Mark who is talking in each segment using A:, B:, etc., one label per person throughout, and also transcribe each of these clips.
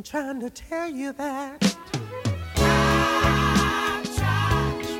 A: I'm trying to tell you that.
B: It's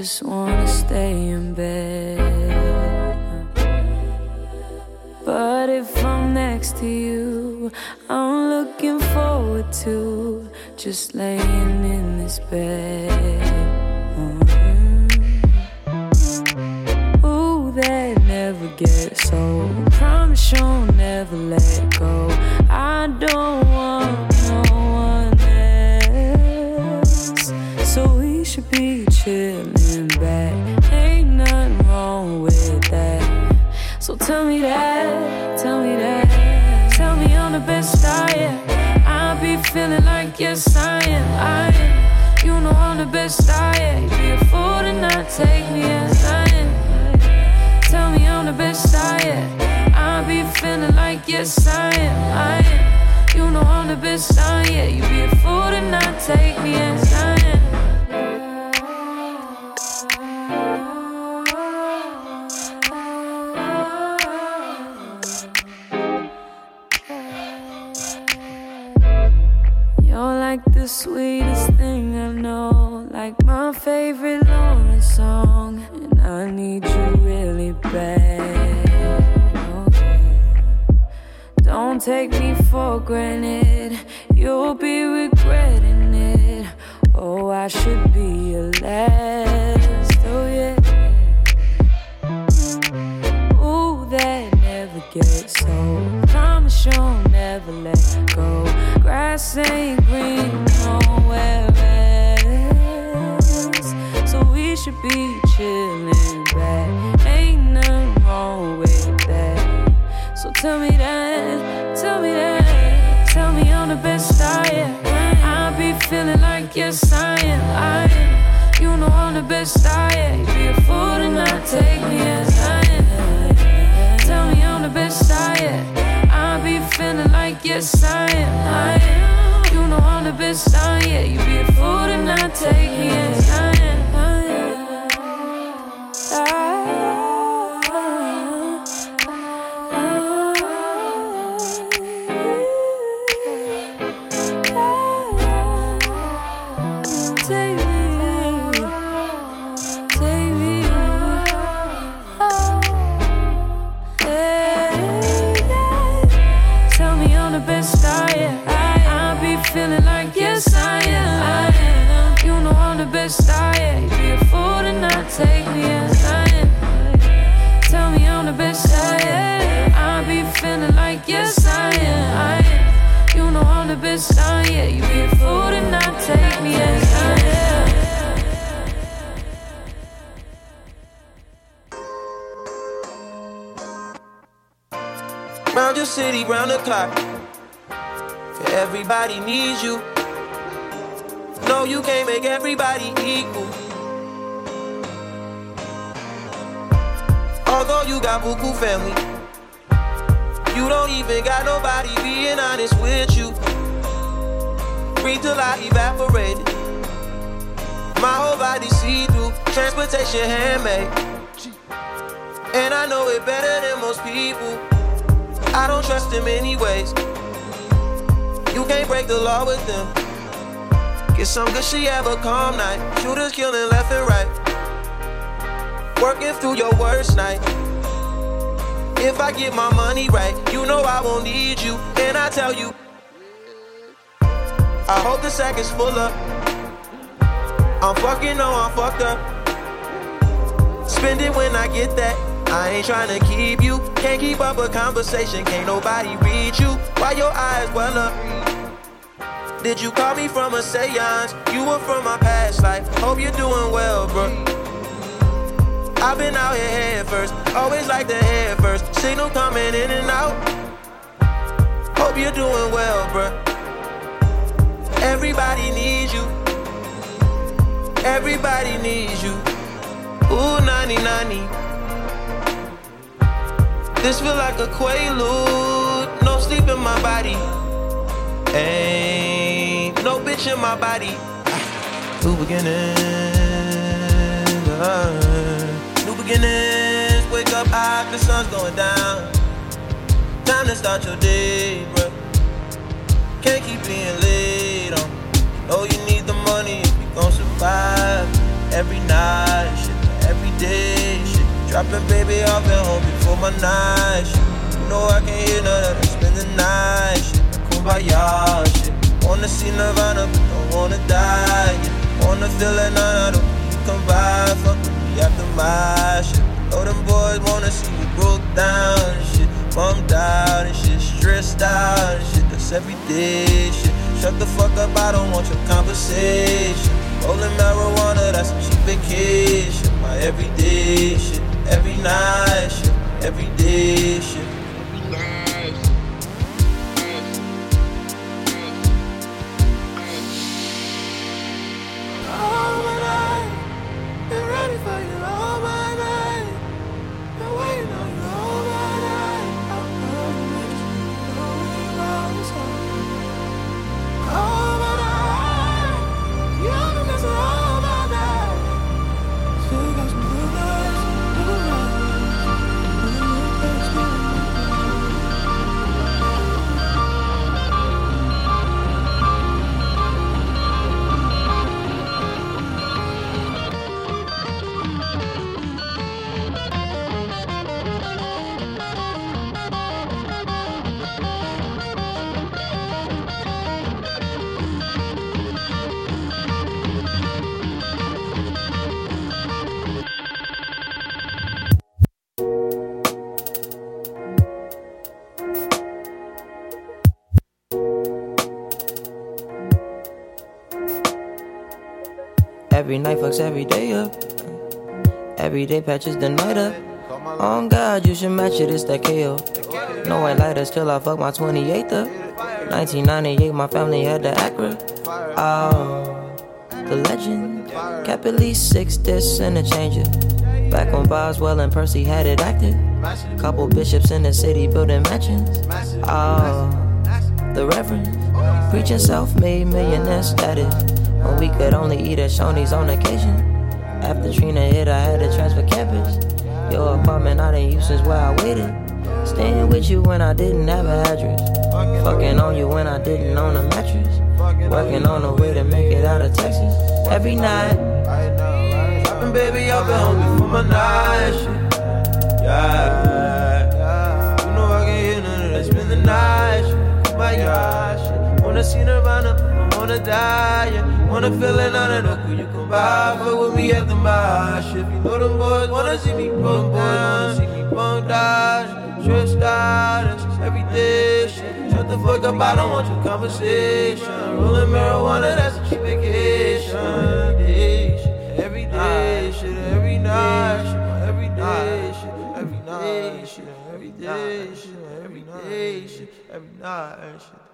B: just wanna stay in bed. But if I'm next to you, I'm looking forward to just laying in this bed. Mm-hmm. Ooh, that never gets old. Promise you'll never let yes I am. You know I'm the best I am. You be a fool to not take me as yes I am, I am. You know I'm the best I am. Be a fool to not take me as I am. Tell me I'm the best I am. I be feeling like yes I am, I am. You know I'm the best I am. You be a fool to not take me as I am.
C: City round the clock. Everybody needs you. No, you can't make everybody equal. Although you got buku family, you don't even got nobody being honest with you. Breathe till I evaporated. My whole body see through, transportation handmade. And I know it better than most people. I don't trust him anyways. You can't break the law with them. Get some good shit, have a calm night. Shooters killing left and right. Working through your worst night. If I get my money right, you know I won't need you. And I tell you, I hope the sack is full up. I'm fucking, no, I'm fucked up. Spend it when I get that. I ain't trying to keep you. Can't keep up a conversation. Can't nobody read you. Why your eyes well up? Did you call me from a seance? You were from my past life. Hope you're doing well, bro. I've been out here head first. Always like the head first. Signal coming in and out. Hope you're doing well, bro. Everybody needs you. Everybody needs you. Ooh, 90 90. This feel like a quaalude. No sleep in my body. Ain't no bitch in my body. New beginnings. Uh, new beginnings. Wake up high, the sun's going down. Time to start your day, bro. Can't keep being late on. Oh, you need the money if you gon' survive. Every night, shit, every day. Dropping baby off at home before my night shit. You know I can't hear none of them spend the night shit. Kumbaya shit. Wanna see Nirvana, but don't wanna die. Yeah. Wanna feel it, nah, I don't come by. Fuck with me after my shit. Oh, them boys wanna see you broke down and shit. Bummed out and shit. Stressed out and shit. That's everyday shit. Shut the fuck up, I don't want your conversation. Rolling marijuana, that's a cheap vacation. My everyday shit Every night shit, every day shit. Oh, but I am ready for you.
D: Every night fucks every day up. Every day patches the night up. On God, you should match it, it's that KO. No white lighters till I fuck my 28th up. 1998, my family had the Acura. Oh, the legend. Kept at least six discs and a changer. Back when Boswell and Percy had it active. Couple bishops in the city building mansions. Oh, the Reverend. Preaching self made millionaire status. We could only eat at Shoney's on occasion. After Trina hit, I had to transfer campus. Your apartment I didn't use since where I waited. Staying with you when I didn't have an address. Fucking on you when I didn't own a mattress. Working on a way to make it out of Texas. Every night.
C: Dropping baby up at home for my night shit. Yeah. You know I can hear none of that. Spend the night shit. My shit. Wanna see Nirvana, wanna die. Yeah. Wanna feel it on the cool you come by. Fuck with me at the mosh. If you know them boys wanna see me bunk down. See me bunk down. Stressed out. Every day shit. Shut the fuck up, I don't want your conversation. Rolling marijuana, that's a cheap vacation. Day shit. Every day shit. Every night shit. Every day shit. Every night shit. Every day shit. Every day shit. Every night shit.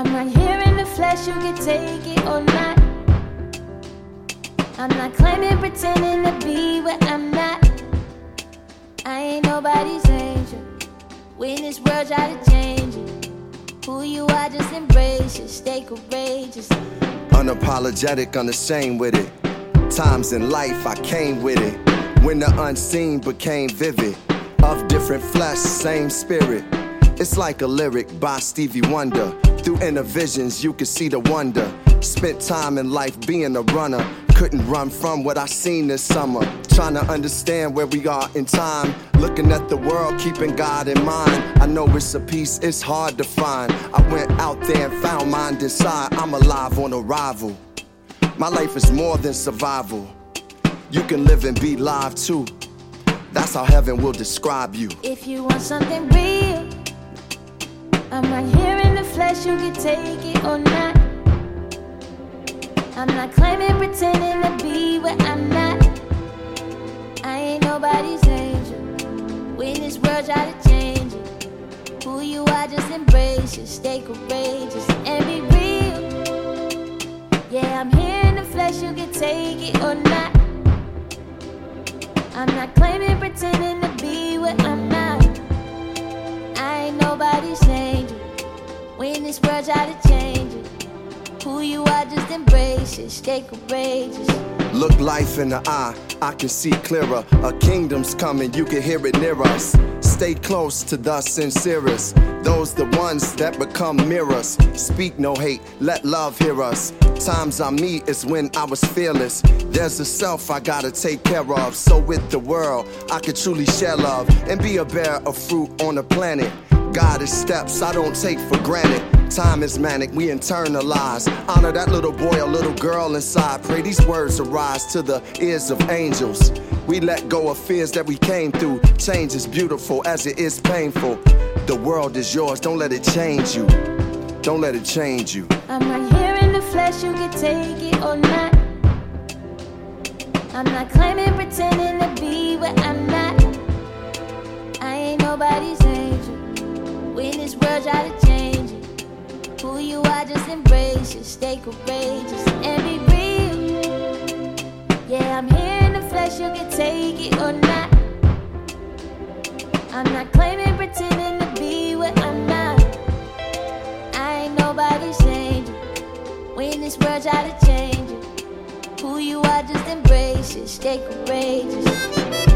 B: I'm
E: not here in the flesh, you can take it or not. I'm not claiming, pretending to be where I'm not. I ain't nobody's angel. When this world try to change it, who you are, just embrace it. Stay courageous.
F: Unapologetic, unashamed with it. Times in life I came with it. When the unseen became vivid. Of different flesh, same spirit. It's like a lyric by Stevie Wonder. Through inner visions, you can see the wonder. Spent time in life being a runner. Couldn't run from what I seen this summer. Trying to understand where we are in time. Looking at the world, keeping God in mind. I know it's a piece, it's hard to find. I went out there and found mine inside. I'm alive on arrival. My life is more than survival. You can live and be live too. That's how heaven will describe you.
E: If you want something real, I'm right here in the flesh. You can take it or not. I'm not claiming, pretending to be what I'm not. I ain't nobody's angel. When this world try to change it, who you are, just embrace it. Stay courageous and be real. Yeah, I'm here in the flesh. You can take it or not. I'm not claiming, pretending to be what I'm not. Nobody's angel. When this world try to change it, who you are, just embrace it. Stay courageous.
F: Look life in the eye, I can see clearer. A kingdom's coming, you can hear it near us. Stay close to the sincerest. Those the ones that become mirrors. Speak no hate, let love hear us. Times I meet is when I was fearless. There's a self I gotta take care of. So with the world, I can truly share love and be a bearer of fruit on the planet. God is steps I don't take for granted. Time is manic, we internalize. Honor that little boy or little girl inside. Pray these words arise to the ears of angels. We let go of fears that we came through. Change is beautiful as it is painful. The world is yours, don't let it change you. Don't let it change you.
E: I'm right here in the flesh, you can take it or not. I'm not claiming, pretending to be what I'm not. I ain't nobody's. When this world try to change it, who you are, just embrace it. Stay courageous and be real. Yeah, I'm here in the flesh, you can take it or not. I'm not claiming, pretending to be what I'm not. I ain't nobody's angel. When this world try to change it, who you are, just embrace it. Stay courageous.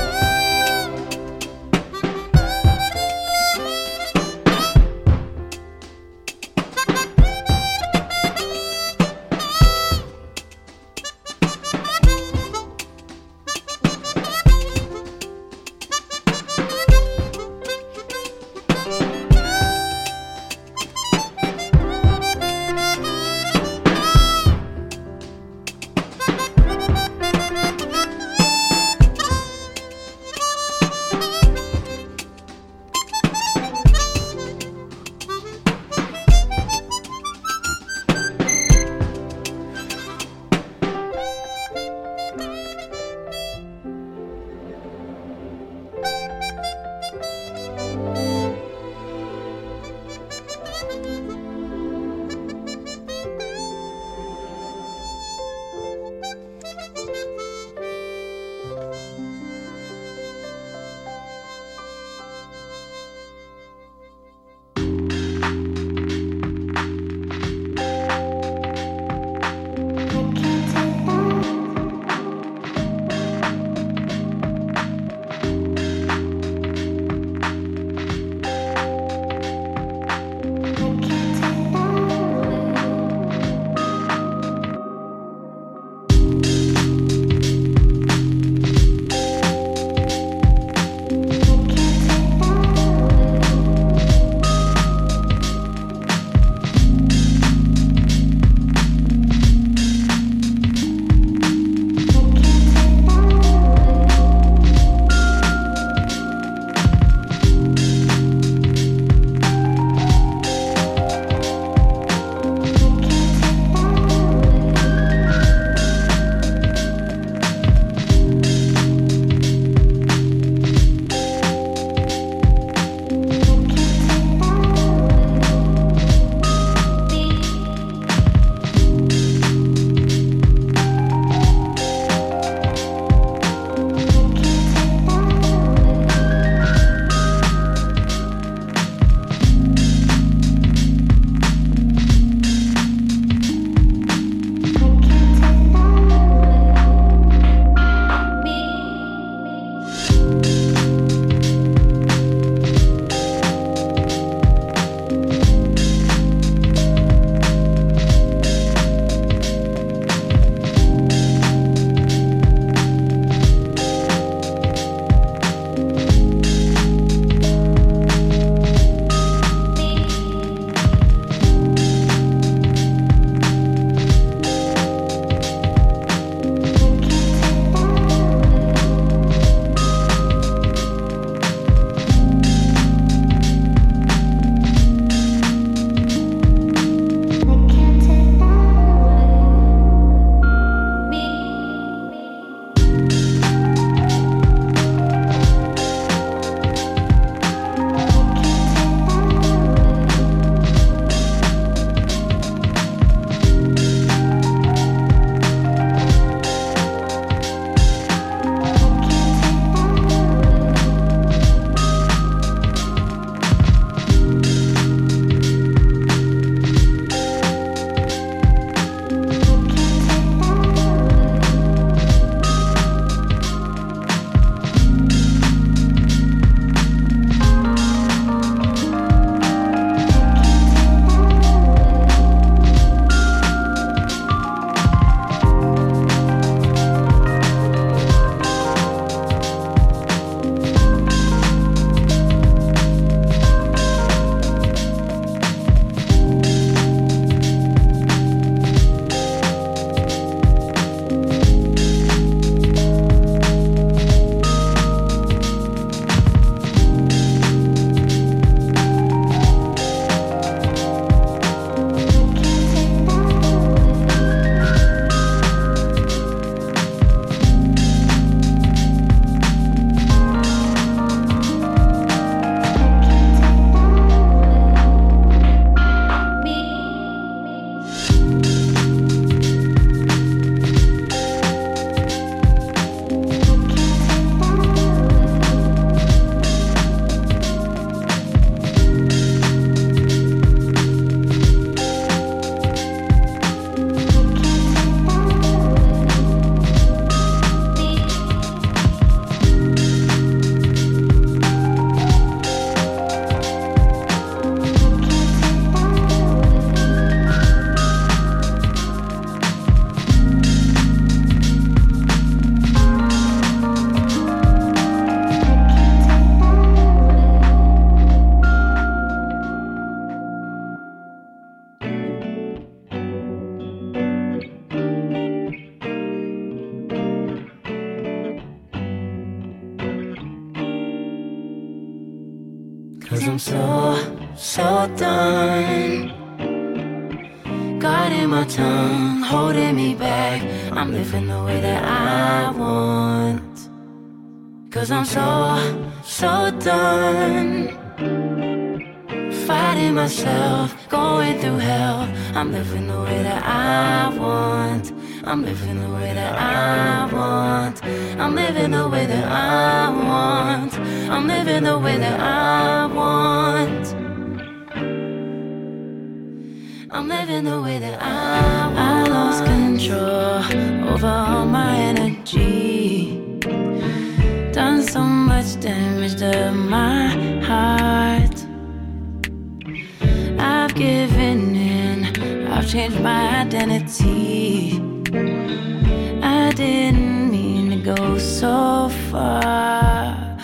B: Far.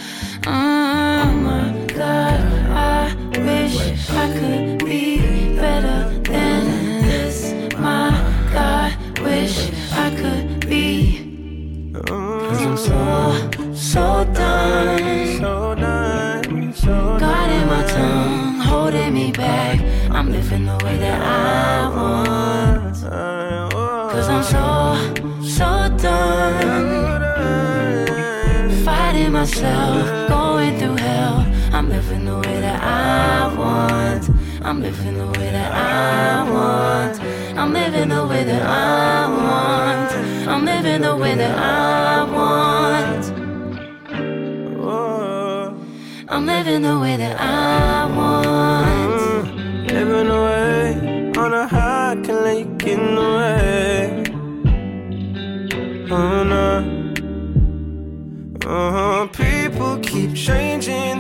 B: Oh my god, I wish I could be better than this. My god, wish I could be. Cause I'm so, so done.
C: So done, so
B: Guarding my tongue, holding me back. I'm living the way that I want. Myself, going through hell. I'm living the way that I want. I'm living the way that I want. I'm living the way that I want. I'm living the way that I want. I'm living the way that I want.
C: Mm, living away on a high, get in the way. Oh no. Changing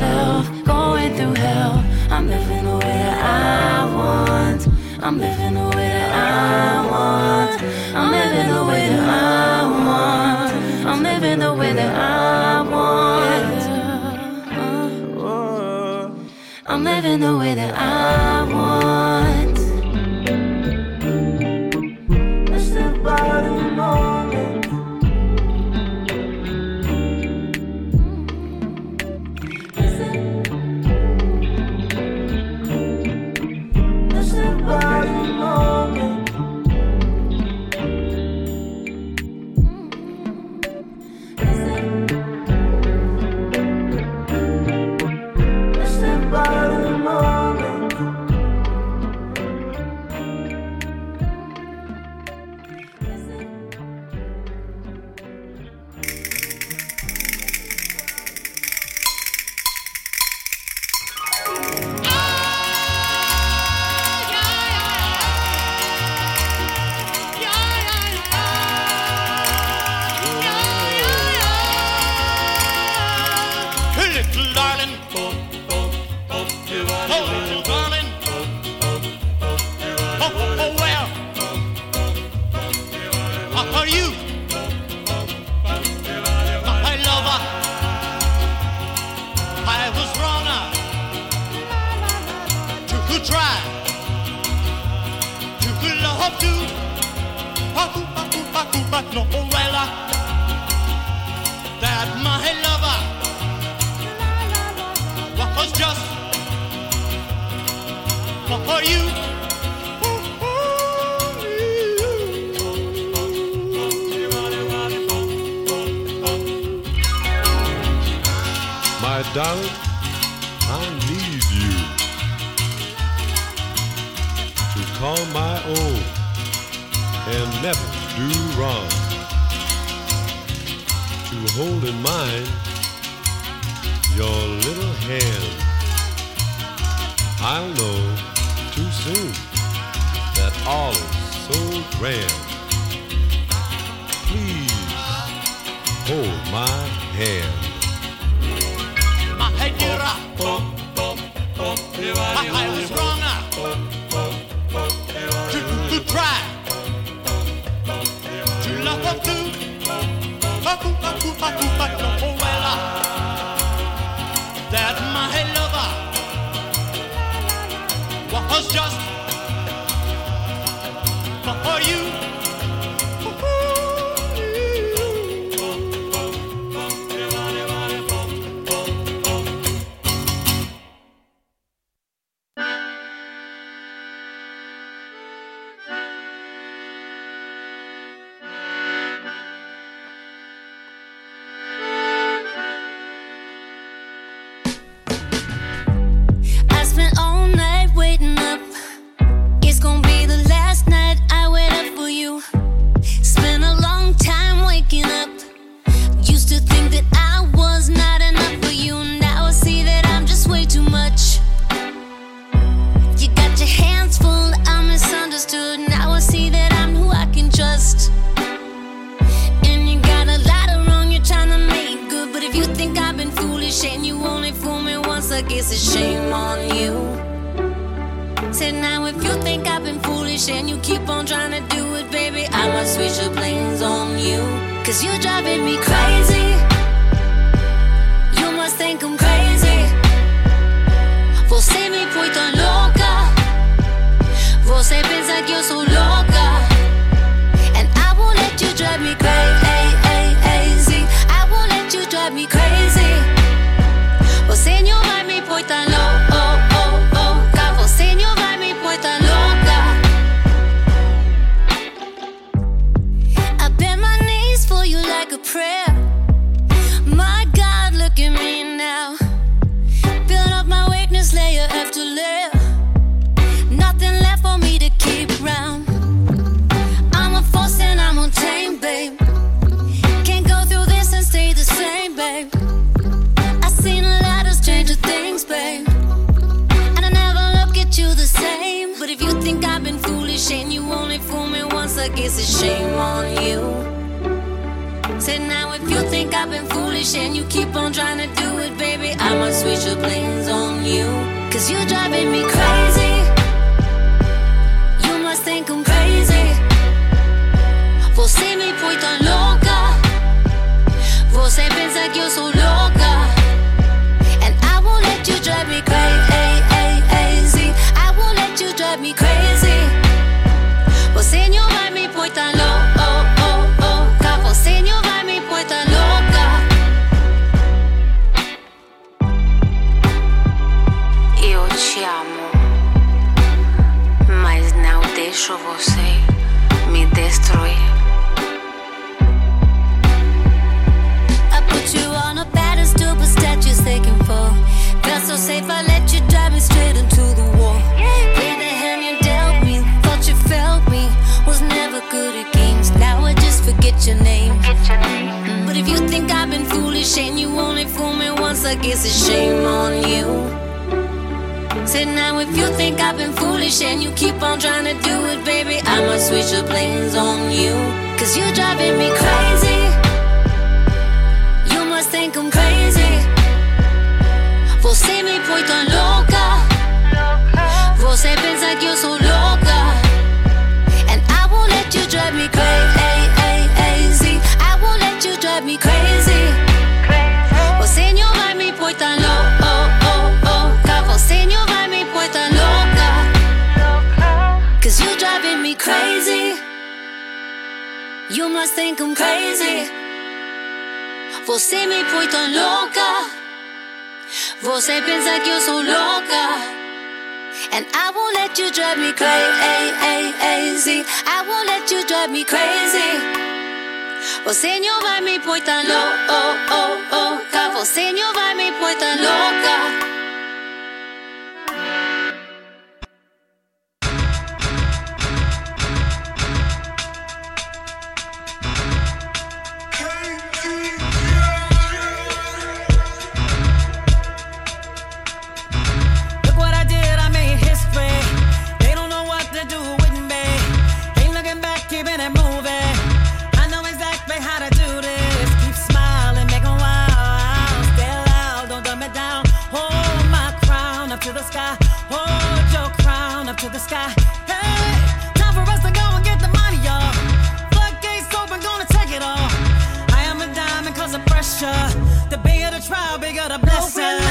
B: myself, going through hell. I'm living the way that I want. I'm living the way that I want. I'm living the way that I want. I'm living the way that I want. I'm living the way that I
G: and never do wrong. To hold in mind your little hand, I'll know too soon that all is so grand. Please hold my hand.
H: Oh, well, that my lover was just for you. Shame you only fool me once, I guess it's shame on you. Said now if you
I: think I've been foolish and you keep
E: on trying to do it, baby, I might switch the planes on you. Cause you're driving me crazy. You must think I'm crazy. Você me põe tão louca. Você pensa que eu sou louca.
I: You must think I'm crazy. Você me põe tão louca. Você pensa que eu sou louca. And I won't let you drive me crazy. I won't let you drive me crazy. Você não vai me pôr tão louca. Você não vai me pôr tão louca. to the sky. Hold your crown up to the sky. Hey, time for us to go and get the money, y'all. Floodgates open, gonna take it all. I am a diamond cause of pressure. The bigger the trial, bigger the blessing.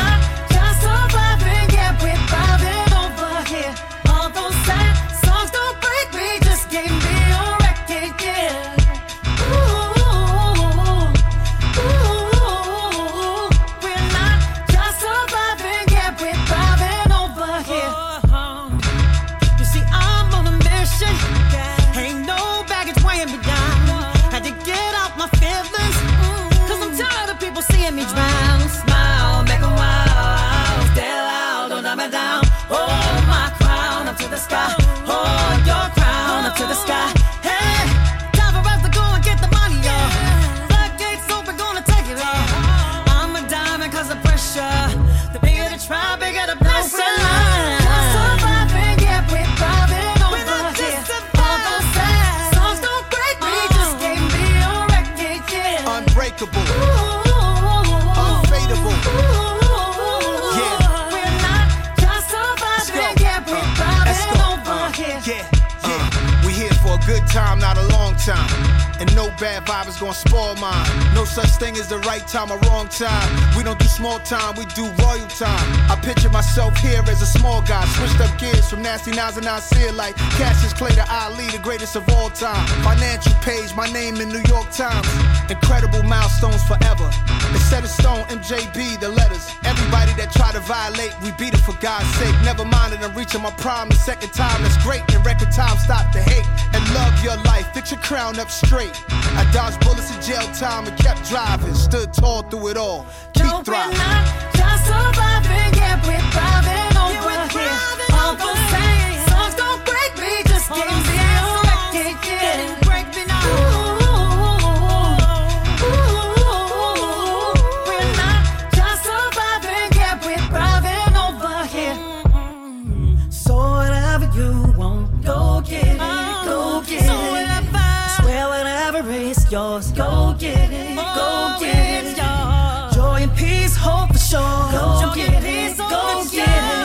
J: nasty nines and I see it like Cassius Clay to Ali, the greatest of all time. Financial page, my name in New York Times. Incredible milestones forever. The set of stone, MJB, the letters. Everybody that try to violate, we beat it for God's sake. Never mind that I'm reaching my prime the second time. That's great. In record time, stop the hate and love your life. Fix your crown up straight. I dodged bullets in jail time and kept driving. Stood tall through it all. Keep
E: no,
J: thriving.
E: We're not just surviving, yeah, we're thriving.
I: yours. Go get it, go get it. Joy and peace, hope for sure. Go, get,
E: get
I: it,
E: peace,
I: go get it.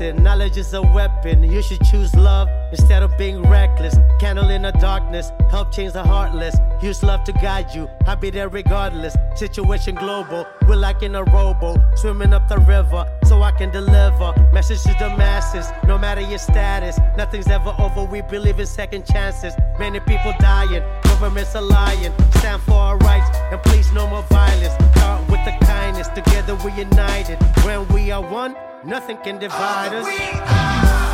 I: Is
K: knowledge is a weapon. You should choose love instead of being reckless. Candle in the darkness, help change the heartless. Use love to guide you, I'll be there regardless. Situation global, we're like in a rowboat, swimming up the river so I can deliver. Message to the masses, no matter your status. Nothing's ever over, we believe in second chances. Many people dying, governments are lying. Stand for our rights and please no more violence. Start with the kindness, together we're united. When we are one, nothing can divide us.